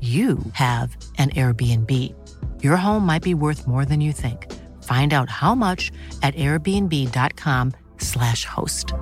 you have an Airbnb. Your home might be worth more than you think. Find out how much at airbnb.com/slash host.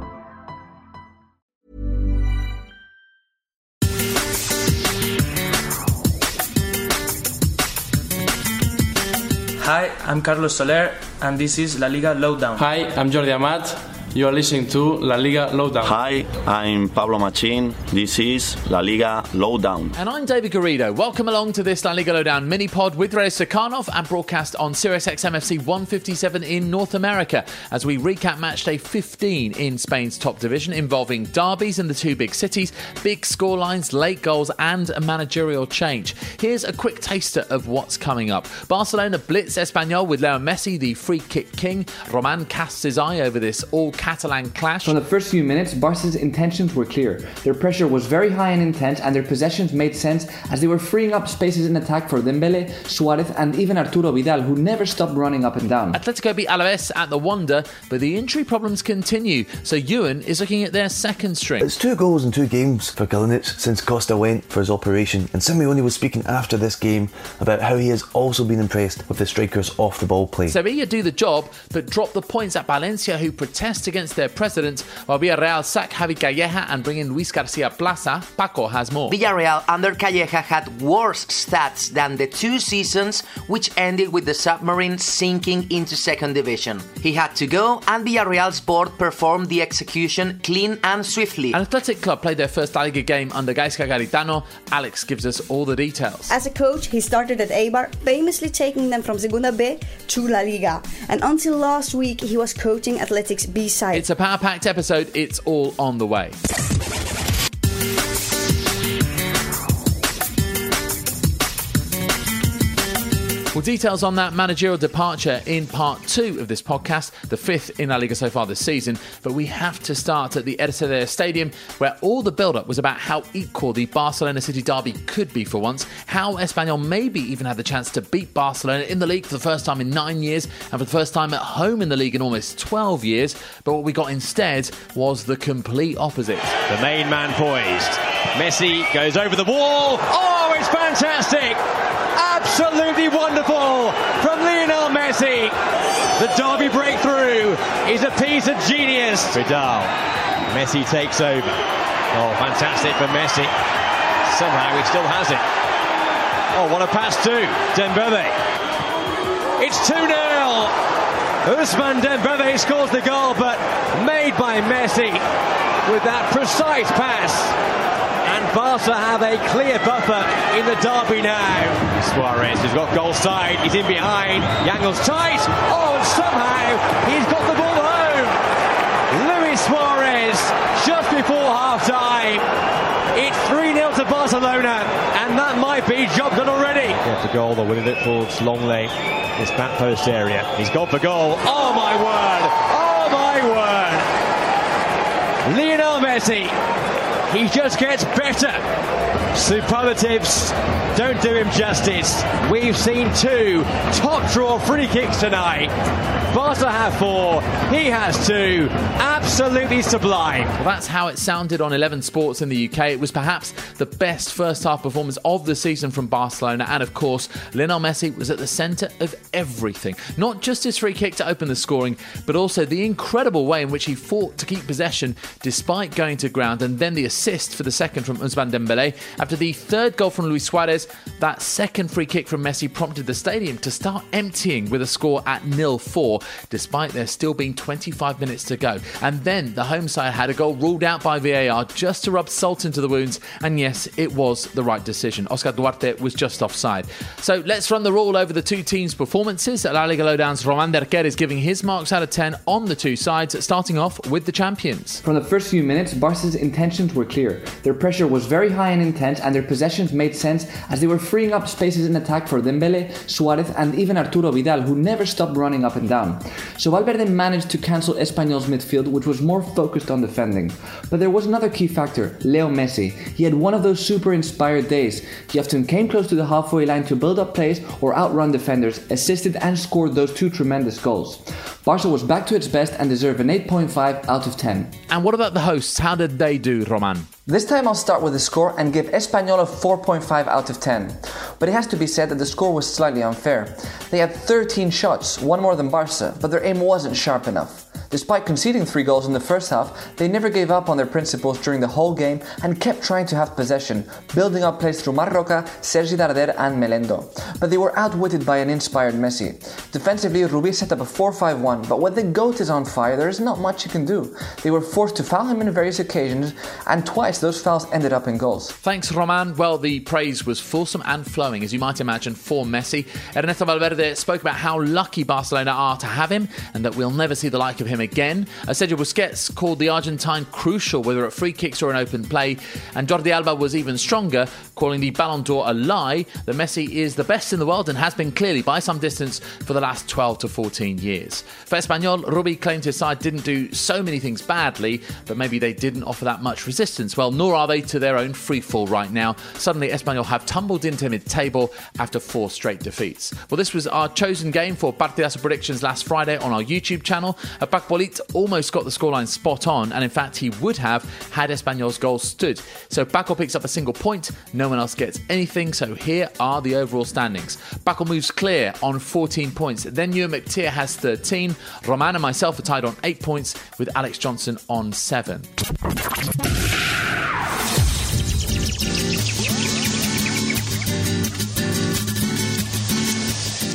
Hi, I'm Carlos Soler, and this is La Liga Lowdown. Hi, I'm Jordi Amat. You are listening to La Liga Lowdown. Hi, I'm Pablo Machin. This is La Liga Lowdown. And I'm David Garrido. Welcome along to this La Liga Lowdown mini pod with Ray Sukhanov and broadcast on Sirius XMFC 157 in North America as we recap match day 15 in Spain's top division involving derbies in the two big cities, big scorelines, late goals, and a managerial change. Here's a quick taster of what's coming up. Barcelona blitz Espanyol with Leo Messi, the free kick king. Roman casts his eye over this all Catalan clash. From the first few minutes, Barca's intentions were clear. Their pressure was very high and intense, and their possessions made sense as they were freeing up spaces in attack for Dembele, Suarez, and even Arturo Vidal, who never stopped running up and down. Atletico beat Alaves at the Wanda, but the injury problems continue, so Ewan is looking at their second string. It's two goals in two games for Kalinic since Costa went for his operation, and Simeone was speaking after this game about how he has also been impressed with the strikers off the ball play. Sevilla do the job, but drop the points at Valencia, who protest against their president, while Villarreal sack Javi Calleja and bring in Luis Garcia Plaza. Paco has more. Villarreal under Calleja had worse stats than the two seasons which ended with the submarine sinking into second division. He had to go, and Villarreal's board performed the execution clean and swiftly. An Athletic Club played their first La Liga game under Gaizka Garitano. Alex gives us all the details. As a coach, he started at Eibar, famously taking them from Segunda B to La Liga. And until last week, he was coaching Athletic's B It's a power packed episode. It's all on the way. Well, details on that managerial departure in part two of this podcast, the fifth in La Liga so far this season. But we have to start at the Ercilla Stadium, where all the build up was about how equal the Barcelona City derby could be for once, how Espanyol maybe even had the chance to beat Barcelona in the league for the first time in nine years, and for the first time at home in the league in almost 12 years. But what we got instead was the complete opposite. The main man poised. Messi goes over the wall. Oh, it's fantastic! Absolutely wonderful from Lionel Messi. The derby breakthrough is a piece of genius. Vidal. Messi takes over. Oh, fantastic for Messi. Somehow he still has it. Oh, what a pass to Dembele. It's 2 0. Ousmane Dembele scores the goal, but made by Messi with that precise pass. And Barca have a clear buffer in the derby now. Suarez has got goal side. He's in behind. Yangle's tight. Oh, and somehow he's got the ball home. Luis Suarez just before half time. It's 3 0 to Barcelona, and that might be job done already. Got the goal, they're winning it towards Longley, this back post area. He's gone for goal. Oh my word! Oh my word! Lionel Messi he just gets better. Superlatives don't do him justice. We've seen two top draw free kicks tonight. Barca have four, he has two. Absolutely sublime. Well, that's how it sounded on 11 Sports in the UK. It was perhaps the best first half performance of the season from Barcelona, and of course, Lionel Messi was at the centre of everything. Not just his free kick to open the scoring, but also the incredible way in which he fought to keep possession despite going to ground, and then the assist for the second from Ousmane Dembele. After the third goal from Luis Suarez, that second free kick from Messi prompted the stadium to start emptying with a score at nil 4, despite there still being 25 minutes to go. And then the home side had a goal ruled out by VAR just to rub salt into the wounds, and yes, it was the right decision. Oscar Duarte was just offside. So let's run the rule over the two teams' performances. La Liga Lowdown's Roman Derquer is giving his marks out of 10 on the two sides, starting off with the champions. From the first few minutes, Barca's intentions were clear. Their pressure was very high and intense, and their possessions made sense as they were freeing up spaces in attack for Dembele, Suarez, and even Arturo Vidal, who never stopped running up and down. So Valverde managed to cancel Espanyol's midfield, which was more focused on defending. But there was another key factor Leo Messi. He had one of those super inspired days. He often came close to the halfway line to build up plays or outrun defenders, assisted and scored those two tremendous goals. Barca was back to its best and deserved an 8.5 out of 10. And what about the hosts? How did they do, Roman? This time I'll start with the score and give Espanyol a 4.5 out of 10. But it has to be said that the score was slightly unfair. They had 13 shots, one more than Barca, but their aim wasn't sharp enough. Despite conceding three goals in the first half, they never gave up on their principles during the whole game and kept trying to have possession, building up plays through Marc Roca, Sergi Darder, and Melendo. But they were outwitted by an inspired Messi. Defensively, Rubi set up a 4 5 1, but when the GOAT is on fire, there is not much you can do. They were forced to foul him on various occasions, and twice those fouls ended up in goals. Thanks, Roman. Well, the praise was fulsome and flowing, as you might imagine, for Messi. Ernesto Valverde spoke about how lucky Barcelona are to have him and that we'll never see the like of him again. Uh, Sergio Busquets called the Argentine crucial, whether at free kicks or an open play, and Jordi Alba was even stronger, calling the Ballon d'Or a lie that Messi is the best in the world and has been clearly by some distance for the last 12 to 14 years. For Espanyol, Rubi claimed his side didn't do so many things badly, but maybe they didn't offer that much resistance. Well, nor are they to their own free fall right now. Suddenly, Espanyol have tumbled into mid table after four straight defeats. Well, this was our chosen game for Partidazo predictions last Friday on our YouTube channel. Uh, Paco Polit almost got the scoreline spot on, and in fact, he would have had Espanyol's goal stood. So Paco picks up a single point, no one else gets anything. So here are the overall standings. Paco moves clear on 14 points. Then Ewan McTeer has 13. Roman and myself are tied on 8 points, with Alex Johnson on 7.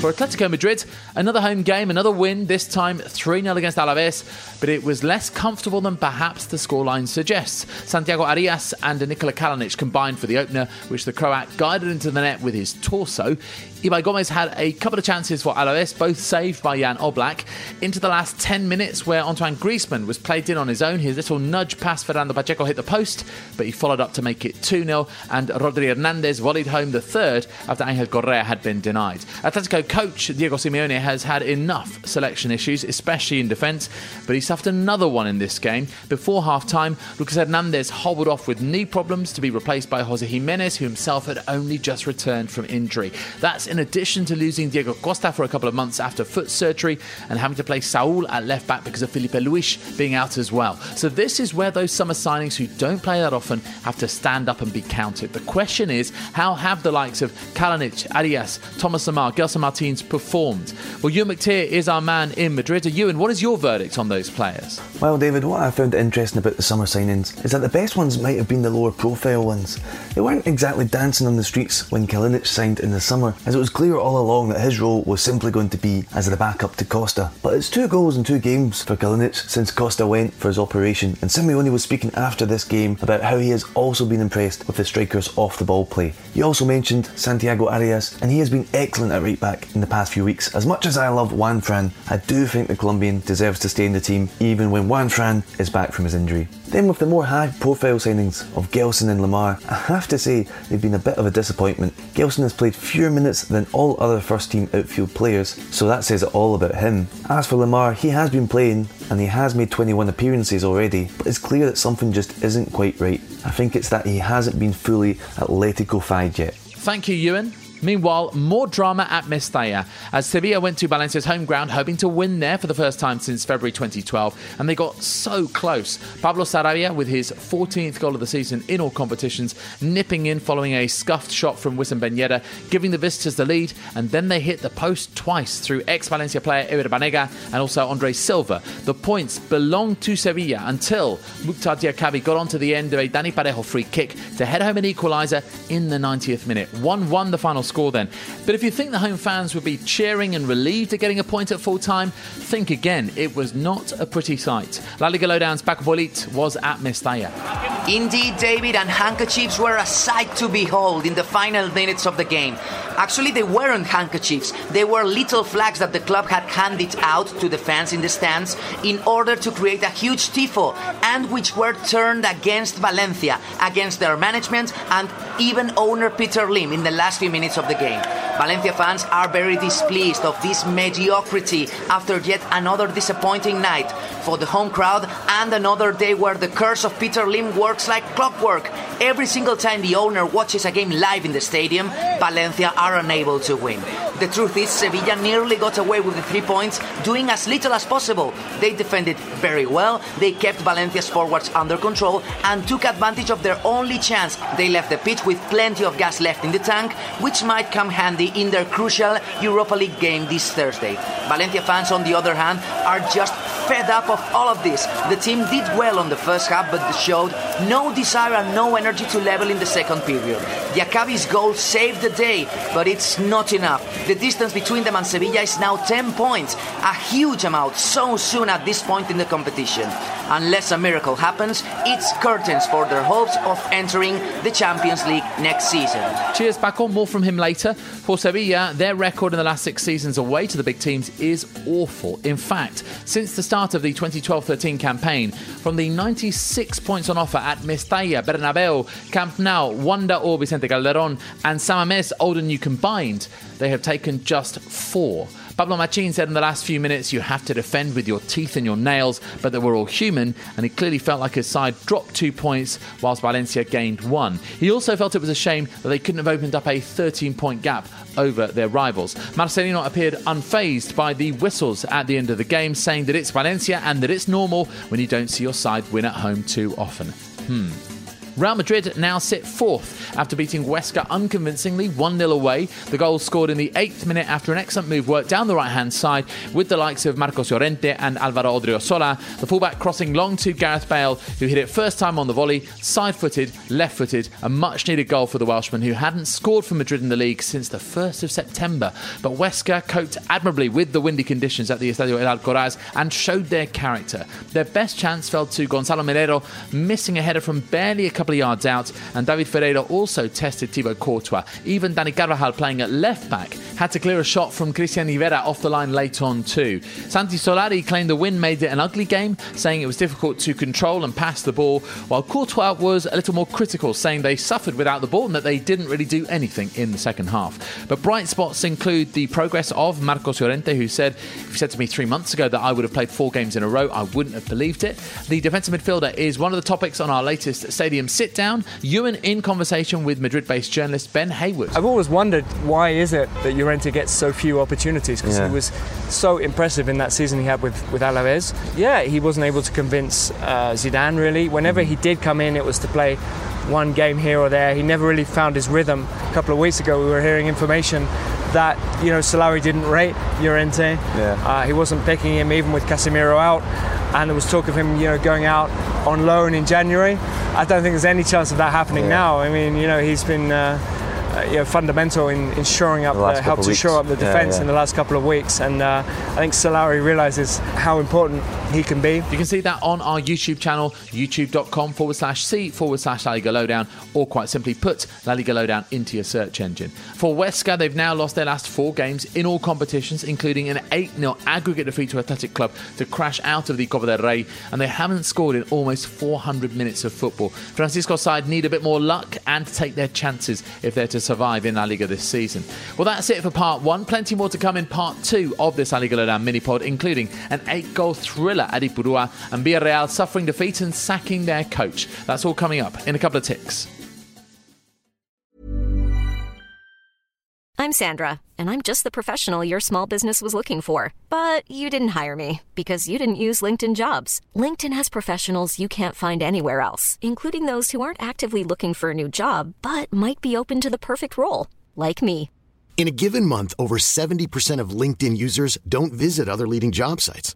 For Atletico Madrid, another home game, another win, this time 3 0 against Alaves, but it was less comfortable than perhaps the scoreline suggests. Santiago Arias and Nikola Kalinic combined for the opener, which the Croat guided into the net with his torso. Ibai Gomez had a couple of chances for Alaves, both saved by Jan Oblak. Into the last 10 minutes, where Antoine Griezmann was played in on his own, his little nudge pass Fernando Pacheco hit the post, but he followed up to make it 2 0, and Rodri Hernandez volleyed home the third after Angel Correa had been denied. Atletico coach Diego Simeone has had enough selection issues, especially in defence, but he suffered another one in this game. Before half time, Lucas Hernandez hobbled off with knee problems to be replaced by Jose Gimenez, who himself had only just returned from injury. That's in addition to losing Diego Costa for a couple of months after foot surgery and having to play Saul at left back because of Filipe Luis being out as well. So this is where those summer signings who don't play that often have to stand up and be counted. The question is, how have the likes of Kalinic, Arias, Thomas Lemar, Gelson Martins performed? Well, Ewan McTeer is our man in Madrid. Ewan, what is your verdict on those players? Well, David, what I found interesting about the summer signings is that the best ones might have been the lower profile ones. They weren't exactly dancing on the streets when Kalinic signed in the summer, as it was clear all along that his role was simply going to be as the backup to Costa. But it's two goals in two games for Kalinic since Costa went for his operation, and Simeone was speaking after this game about how he has also been impressed with the striker's off the ball play. He also mentioned Santiago Arias, and he has been excellent at right back in the past few weeks. As much as I love Juan Fran, I do think the Colombian deserves to stay in the team even when Juan Fran is back from his injury. Then with the more high profile signings of Gelson and Lemar, I have to say they've been a bit of a disappointment. Gelson has played fewer minutes than all other first team outfield players, so that says it all about him. As for Lemar, he has been playing and he has made 21 appearances already, but it's clear that something just isn't quite right. I think it's that he hasn't been fully Atletico-fied yet. Thank you, Ewan. Meanwhile, more drama at Mestalla as Sevilla went to Valencia's home ground hoping to win there for the first time since February 2012, and they got so close. Pablo Sarabia with his 14th goal of the season in all competitions, nipping in following a scuffed shot from Wissam Ben Yedder, giving the visitors the lead, and then they hit the post twice through ex-Valencia player Ever Banega and also Andre Silva. The points belonged to Sevilla until Mouctar Diakhaby got onto the end of a Dani Parejo free kick to head home an equaliser in the 90th minute. 1-1 the final score then. But if you think the home fans would be cheering and relieved at getting a point at full time, think again. It was not a pretty sight. La Liga Lowdown's Paco Polit was at Mestalla. Indeed, David, and handkerchiefs were a sight to behold in the final minutes of the game. Actually, they weren't handkerchiefs, they were little flags that the club had handed out to the fans in the stands in order to create a huge tifo, and which were turned against Valencia, against their management, and even owner Peter Lim in the last few minutes of the game. Valencia fans are very displeased of this mediocrity after yet another disappointing night for the home crowd and another day where the curse of Peter Lim works like clockwork. Every single time the owner watches a game live in the stadium, Valencia are unable to win. The truth is, Sevilla nearly got away with the three points, doing as little as possible. They defended very well, they kept Valencia's forwards under control, and took advantage of their only chance. They left the pitch with plenty of gas left in the tank, which might come handy in their crucial Europa League game this Thursday. Valencia fans, on the other hand, are just fed up of all of this. The team did well on the first half, but showed no desire and no energy to level in the second period. Diakhaby's goal saved the day, but it's not enough. The distance between them and Sevilla is now 10 points, a huge amount so soon at this point in the competition. Unless a miracle happens, it's curtains for their hopes of entering the Champions League next season. Cheers, Paco. More from him later. For Sevilla, their record in the last six seasons away to the big teams is awful. In fact, since the start of the 2012 13 campaign, from the 96 points on offer at Mestalla, Bernabeu, Camp Nou, Wanda or Vicente Calderon, and San Mamés Old and New combined, they have taken just four. Pablo Machin said in the last few minutes, you have to defend with your teeth and your nails, but that we're all human, and he clearly felt like his side dropped two points whilst Valencia gained one. He also felt it was a shame that they couldn't have opened up a 13 point gap over their rivals. Marcelino appeared unfazed by the whistles at the end of the game, saying that it's Valencia and that it's normal when you don't see your side win at home too often. Hmm. Real Madrid now sit fourth after beating Huesca unconvincingly 1 0 away. The goal scored in the eighth minute after an excellent move worked down the right hand side with the likes of Marcos Llorente and Alvaro Odriozola. The fullback crossing long to Gareth Bale, who hit it first time on the volley, side footed, left footed, a much needed goal for the Welshman, who hadn't scored for Madrid in the league since the 1st of September. But Huesca coped admirably with the windy conditions at the Estadio El Alcoraz and showed their character. Their best chance fell to Gonzalo Melero, missing a header from barely a couple couple of yards out, and David Ferreiro also tested Thibaut Courtois. Even Dani Carvajal, playing at left back, had to clear a shot from Christian Rivera off the line late on too. Santi Solari claimed the win made it an ugly game, saying it was difficult to control and pass the ball, while Courtois was a little more critical, saying they suffered without the ball and that they didn't really do anything in the second half. But bright spots include the progress of Marcos Llorente, who said, if you said to me three months ago that I would have played four games in a row, I wouldn't have believed it. The defensive midfielder is one of the topics on our latest stadium sit down. Ewan in conversation with Madrid based journalist Ben Hayward. I've always wondered why is it that Llorente gets so few opportunities because Yeah. he was so impressive in that season he had with, with Alaves. Yeah, he wasn't able to convince uh, Zidane really. Whenever he did come in, it was to play one game here or there. He never really found his rhythm. A couple of weeks ago, we were hearing information that you know Solari didn't rate Llorente. Yeah. Uh, he wasn't picking him even with Casemiro out, and there was talk of him you know going out on loan in January. I don't think there's any chance of that happening now. I mean, you know, he's been. Uh, uh, you know, fundamental in, in shoring up, The last the, help to shore up the Yeah, defence yeah. in the last couple of weeks, and uh, I think Solari realises how important he can be. You can see that on our YouTube channel, youtube.com forward slash C forward slash La Liga Lowdown, or quite simply put La Liga Lowdown into your search engine. For Huesca, they've now lost their last four games in all competitions, including an 8 0 aggregate defeat to Athletic Club to crash out of the Copa del Rey, and they haven't scored in almost 400 minutes of football. Francisco's side need a bit more luck and take their chances if they're to survive in La Liga this season. Well, that's it for part one. Plenty more to come in part two of this La Liga Lowdown mini pod, including an eight goal thriller at Ipurua and Villarreal suffering defeat and sacking their coach. That's all coming up in a couple of ticks. I'm Sandra, and I'm just the professional your small business was looking for. But you didn't hire me because you didn't use LinkedIn jobs. LinkedIn has professionals you can't find anywhere else, including those who aren't actively looking for a new job but might be open to the perfect role, like me. In a given month, over 70% of LinkedIn users don't visit other leading job sites.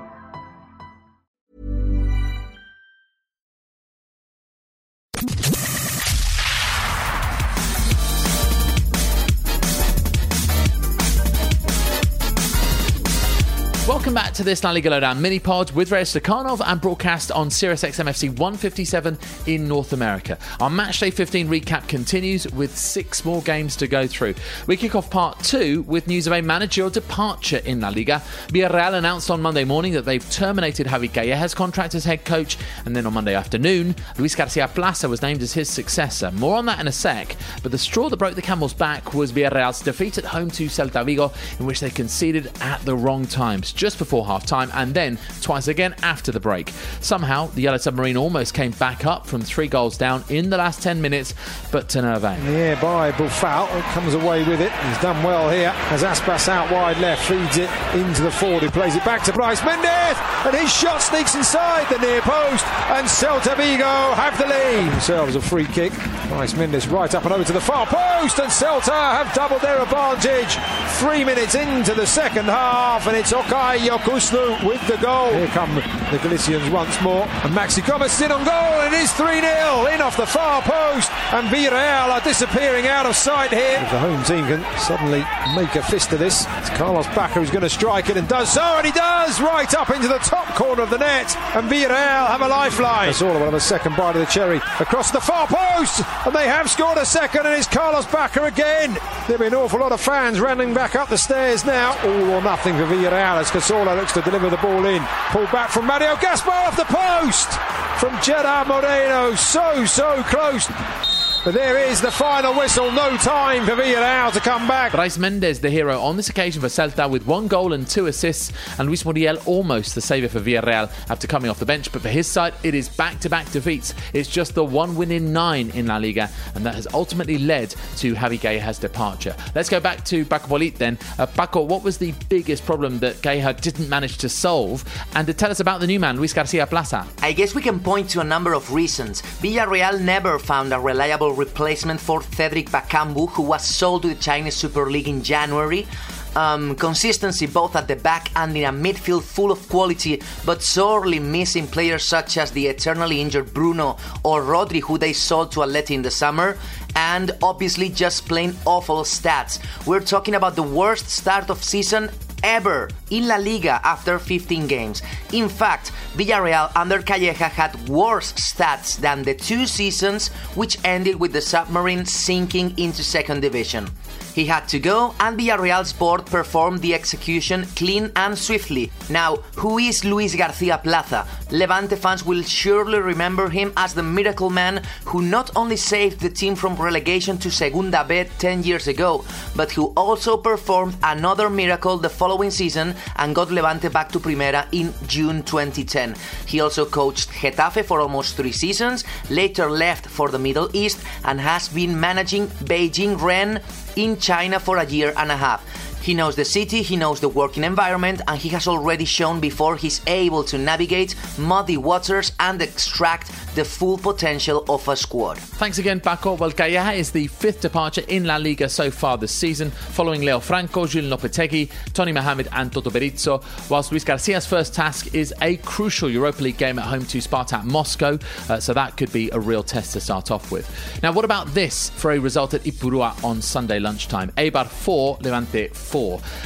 Welcome back to this La Liga Lowdown mini pod with Reyes Stakhanov and broadcast on Sirius XMFC 157 in North America. Our matchday 15 recap continues with six more games to go through. We kick off part two with news of a managerial departure in La Liga. Villarreal announced on Monday morning that they've terminated Javi Calleja's contract as head coach, and then on Monday afternoon, Luis Garcia Plaza was named as his successor. More on that in a sec, but the straw that broke the camel's back was Villarreal's defeat at home to Celta Vigo, in which they conceded at the wrong times just before half time and then twice again after the break. Somehow, the Yellow Submarine almost came back up from three goals down in the last 10 minutes, but avail. Nearby, Boufal comes away with it. He's done well here as Aspas out wide left feeds it into the forward. He plays it back to Brais Mendez, and his shot sneaks inside the near post, and Celta Vigo have the lead. Themselves a free kick. Brais Mendez right up and over to the far post, and Celta have doubled their advantage. Three minutes into the second half, and it's Okay Yokuslu with the goal. Here come the Galicians once more, and Maxi Gomez in on goal, and it is 3 0 in off the far post, and Villarreal are disappearing out of sight here. If the home team can suddenly make a fist of this, it's Carlos Bacca who's going to strike it and does so, and he does right up into the top corner of the net, and Villarreal have a lifeline. Cazorla will have a second bite of the cherry across the far post, and they have scored a second, and it's Carlos Bacca again. There'll be an awful lot of fans running back up the stairs now. All or nothing for Villarreal as Cazorla looks to deliver the ball in. Pulled back from Gaspar off the post from Gerard Moreno. So, so close. But there is the final whistle. No time for Villarreal to come back. Brais Mendez, the hero on this occasion for Celta, with one goal and two assists, and Luis Muriel almost the saviour for Villarreal after coming off the bench. But for his side, it is back-to-back defeats. It's just the one win in nine in La Liga, and that has ultimately led to Javi Calleja's departure. Let's go back to Paco Polit then. Uh, Paco, what was the biggest problem that Calleja didn't manage to solve? And to tell us about the new man, Luis Garcia Plaza. I guess we can point to a number of reasons. Villarreal never found a reliable replacement for Cedric Bakambu, who was sold to the Chinese Super League in January. Um, consistency both at the back and in a midfield full of quality, but sorely missing players such as the eternally injured Bruno or Rodri, who they sold to Atleti in the summer, and obviously just plain awful stats. We're talking about the worst start of season ever in La Liga after 15 games. In fact, Villarreal under Calleja had worse stats than the two seasons which ended with the submarine sinking into second division. He had to go, and Villarreal's board performed the execution clean and swiftly. Now, who is Luis Garcia Plaza? Levante fans will surely remember him as the miracle man who not only saved the team from relegation to Segunda B 10 years ago, but who also performed another miracle the following season and got Levante back to Primera in June 2010. He also coached Getafe for almost three seasons, later left for the Middle East, and has been managing Beijing Ren in China for a year and a half. He knows the city, he knows the working environment, and he has already shown before he's able to navigate muddy waters and extract the full potential of a squad. Thanks again, Paco. Well, Calleja is the fifth departure in La Liga so far this season, following Leo Franco, Julen Lopetegui, Tony Mohamed, and Toto Berizzo, whilst Luis Garcia's first task is a crucial Europa League game at home to Spartak Moscow, uh, so that could be a real test to start off with. Now, what about this for a result at Ipurua on Sunday lunchtime? Eibar 4, Levante 4.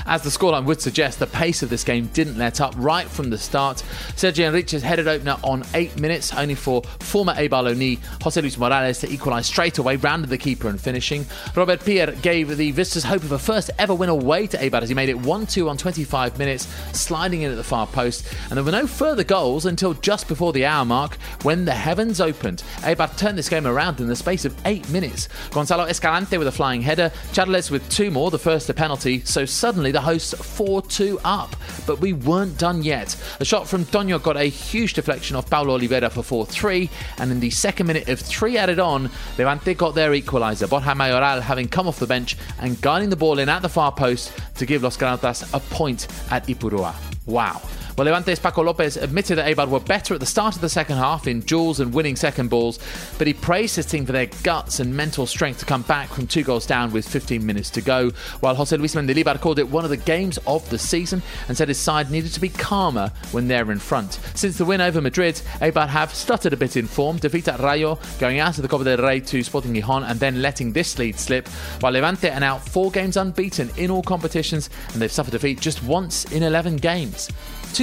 As the scoreline would suggest, the pace of this game didn't let up right from the start. Sergio Enriquez headed opener on 8 minutes, only for former Eibar loanee Jose Luis Morales to equalise straight away, rounded the keeper and finishing. Robert Pierre gave the visitors hope of a first ever win away to Eibar as he made it 1 2 on 25 minutes, sliding in at the far post. And there were no further goals until just before the hour mark when the heavens opened. Eibar turned this game around in the space of 8 minutes. Gonzalo Escalante with a flying header, Charles with two more, the first a penalty, so suddenly the hosts 4 2 up. But we weren't done yet. A shot from Toño got a huge deflection off Paulo Oliveira for 4 3, and in the second minute of three added on, Levante got their equaliser. Borja Mayoral having come off the bench and guiding the ball in at the far post to give Los Granotas a point at Ipurua. Wow. Well, Levante's Paco Lopez admitted that Eibar were better at the start of the second half in duels and winning second balls, but he praised his team for their guts and mental strength to come back from two goals down with 15 minutes to go, while Jose Luis Mendilibar called it one of the games of the season and said his side needed to be calmer when they're in front. Since the win over Madrid, Eibar have stuttered a bit in form, defeat at Rayo, going out of the Copa del Rey to Sporting Gijon and then letting this lead slip, while Levante are now four games unbeaten in all competitions and they've suffered defeat just once in 11 games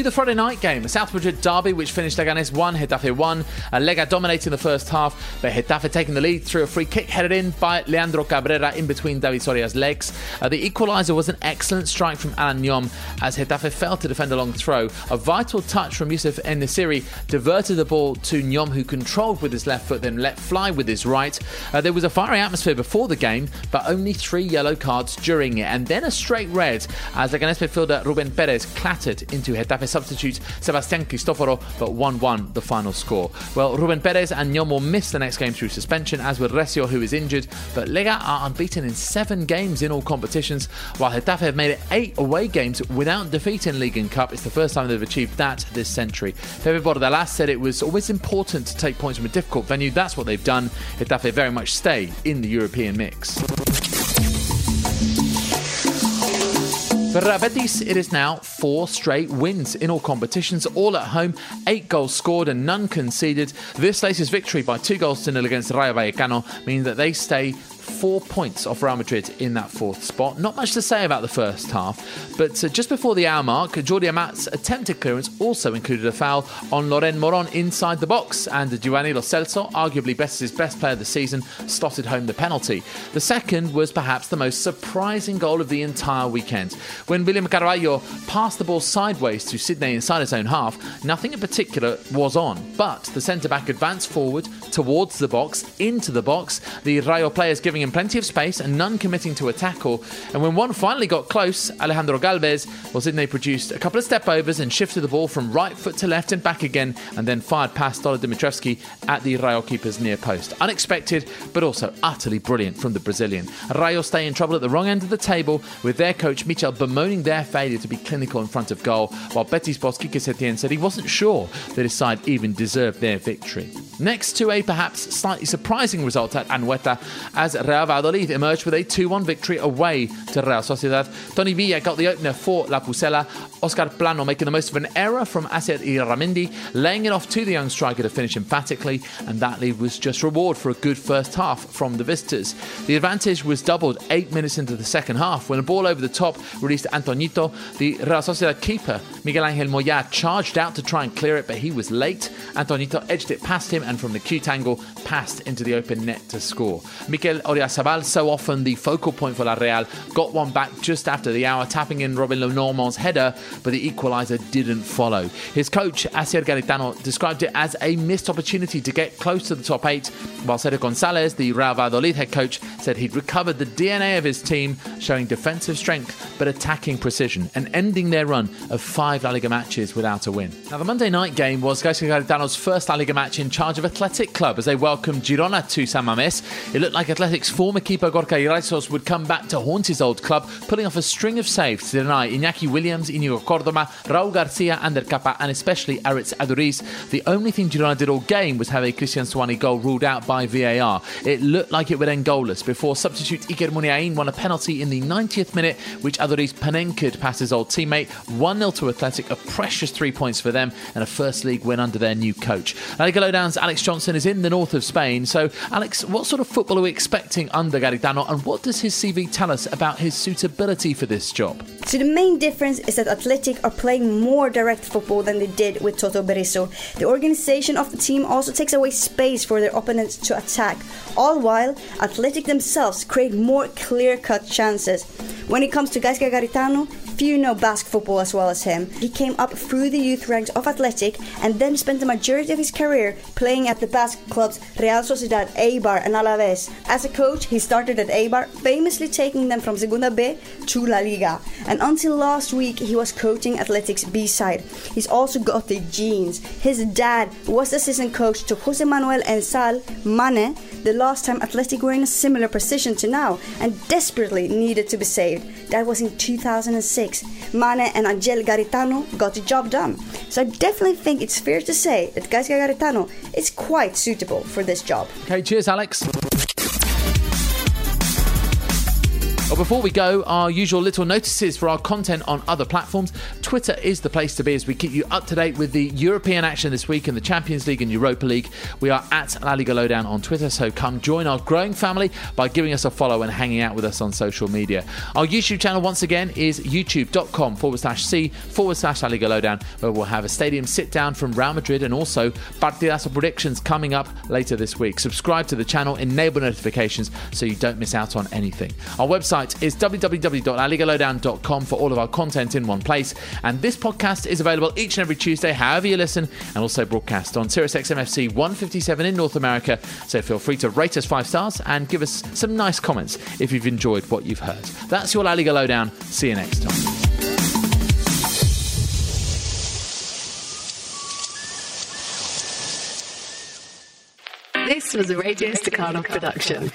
the Friday night game, South Madrid derby which finished Leganes 1, Getafe 1. Uh, Lega dominating the first half, but Getafe taking the lead through a free kick headed in by Leandro Cabrera in between David Soria's legs. Uh, the equaliser was an excellent strike from Alan Nyom as Getafe failed to defend a long throw. A vital touch from Youssef En-Nesyri diverted the ball to Nyom who controlled with his left foot then let fly with his right. Uh, there was a fiery atmosphere before the game, but only three yellow cards during it and then a straight red as Leganes midfielder Ruben Perez clattered into Getafe substitute Sebastian Cristoforo, but 1 1 the final score. Well, Ruben Perez and Nyom will miss the next game through suspension, as will Recio, who is injured, but Lega are unbeaten in seven games in all competitions, while Getafe have made it eight away games without defeat in League and Cup. It's the first time they've achieved that this century. Pepe Bordalas said it was always important to take points from a difficult venue. That's what they've done. Getafe very much stay in the European mix. For Betis, it is now four straight wins in all competitions, all at home, eight goals scored and none conceded. This latest victory by two goals to nil against Rayo Vallecano means that they stay four points off Real Madrid in that fourth spot. Not much to say about the first half, but uh, just before the hour mark, Jordi Amat's attempted clearance also included a foul on Loren Moron inside the box, and Giovanni Lo Celso, arguably Betis' best player of the season, slotted home the penalty. The second was perhaps the most surprising goal of the entire weekend. When William Carvalho passed the ball sideways to Sidnei inside his own half, nothing in particular was on, but the centre back advanced forward towards the box, into the box, the Rayo players giving him plenty of space and none committing to a tackle. And when one finally got close, Alejandro Galvez, well, Sidnei produced a couple of step overs and shifted the ball from right foot to left and back again, and then fired past Stole Dimitrievski at the Rayo keeper's near post. Unexpected, but also utterly brilliant from the Brazilian. Rayo stay in trouble at the wrong end of the table, with their coach Michel bemoaning their failure to be clinical in front of goal, while Betis boss Quique Setien said he wasn't sure that his side even deserved their victory. Next to a perhaps slightly surprising result at Anoeta, as Real Valladolid emerged with a 2 1 victory away to Real Sociedad. Toni Villa got the opener for La Pucela, Oscar Plano making the most of an error from Asier Illarramendi, laying it off to the young striker to finish emphatically, and that lead was just reward for a good first half from the visitors. The advantage was doubled eight minutes into the second half when a ball over the top released Antonito. The Real Sociedad keeper, Miguel Angel Moya, charged out to try and clear it, but he was late. Antonito edged it past him and from the cute angle passed into the open net to score. Mikel Oyarzabal, so often the focal point for La Real, got one back just after the hour, tapping in Robin Le Normand's header, but the equaliser didn't follow. His coach, Asier Garitano, described it as a missed opportunity to get close to the top eight, while Sergio Gonzalez, the Real Valladolid head coach, said he'd recovered the DNA of his team, showing defensive strength but attacking precision, and ending their run of five La Liga matches without a win. Now, the Monday night game was Gaizka Garitano's first La Liga match in charge of Athletic Club as they welcomed Girona to San Mamés. It looked like Athletic's former keeper Gorka Iraizoz would come back to haunt his old club, pulling off a string of saves to deny Iñaki Williams, Inigo Córdoba, Raúl Garcia, Ander Capa, and especially Aritz Aduriz. The only thing Girona did all game was have a Cristian Stuani goal ruled out by VAR. It looked like it would end goalless before substitute Iker Muniain won a penalty in the 90th minute, which Aduriz panenkered past his old teammate. 1 0 to Athletic, a precious three points for them, and a first league win under their new coach. Liga Lowdown's Alex Johnson is in the north of Spain. So, Alex, what sort of football are we expecting under Garitano, and what does his CV tell us about his suitability for this job? So the main difference is that Athletic are playing more direct football than they did with Toto Berizzo. The organization of the team also takes away space for their opponents to attack, all while Athletic themselves create more clear-cut chances. When it comes to Gaizka Garitano, few know Basque football as well as him. He came up through the youth ranks of Athletic and then spent the majority of his career playing at the Basque clubs Real Sociedad, Eibar, and Alaves. As a coach, he started at Eibar, famously taking them from Segunda B to La Liga. And until last week, he was coaching Athletic's B side. He's also got the genes. His dad was assistant coach to Jose Manuel Esnal Mane the last time Athletic were in a similar position to now and desperately needed to be saved. That was in 2006. Mane and Angel Garitano got the job done. So I definitely think it's fair to say that Gaizka Garitano is quite suitable for this job. Okay, cheers, Alex. Before we go, our usual little notices for our content on other platforms. Twitter is the place to be as we keep you up to date with the European action this week in the Champions League and Europa League. We are at La Liga Lowdown on Twitter, so come join our growing family by giving us a follow and hanging out with us on social media. Our YouTube channel, once again, is youtube.com forward slash C forward slash La Liga Lowdown, where we'll have a stadium sit down from Real Madrid and also Partidazo predictions coming up later this week. Subscribe to the channel, enable notifications so you don't miss out on anything. Our website is www.laligalowdown.com for all of our content in one place. And this podcast is available each and every Tuesday, however you listen, and also broadcast on SiriusXM FC 157 in North America. So feel free to rate us five stars and give us some nice comments if you've enjoyed what you've heard. That's your La Liga Lowdown. See you next time. This was a Radio Staccato production.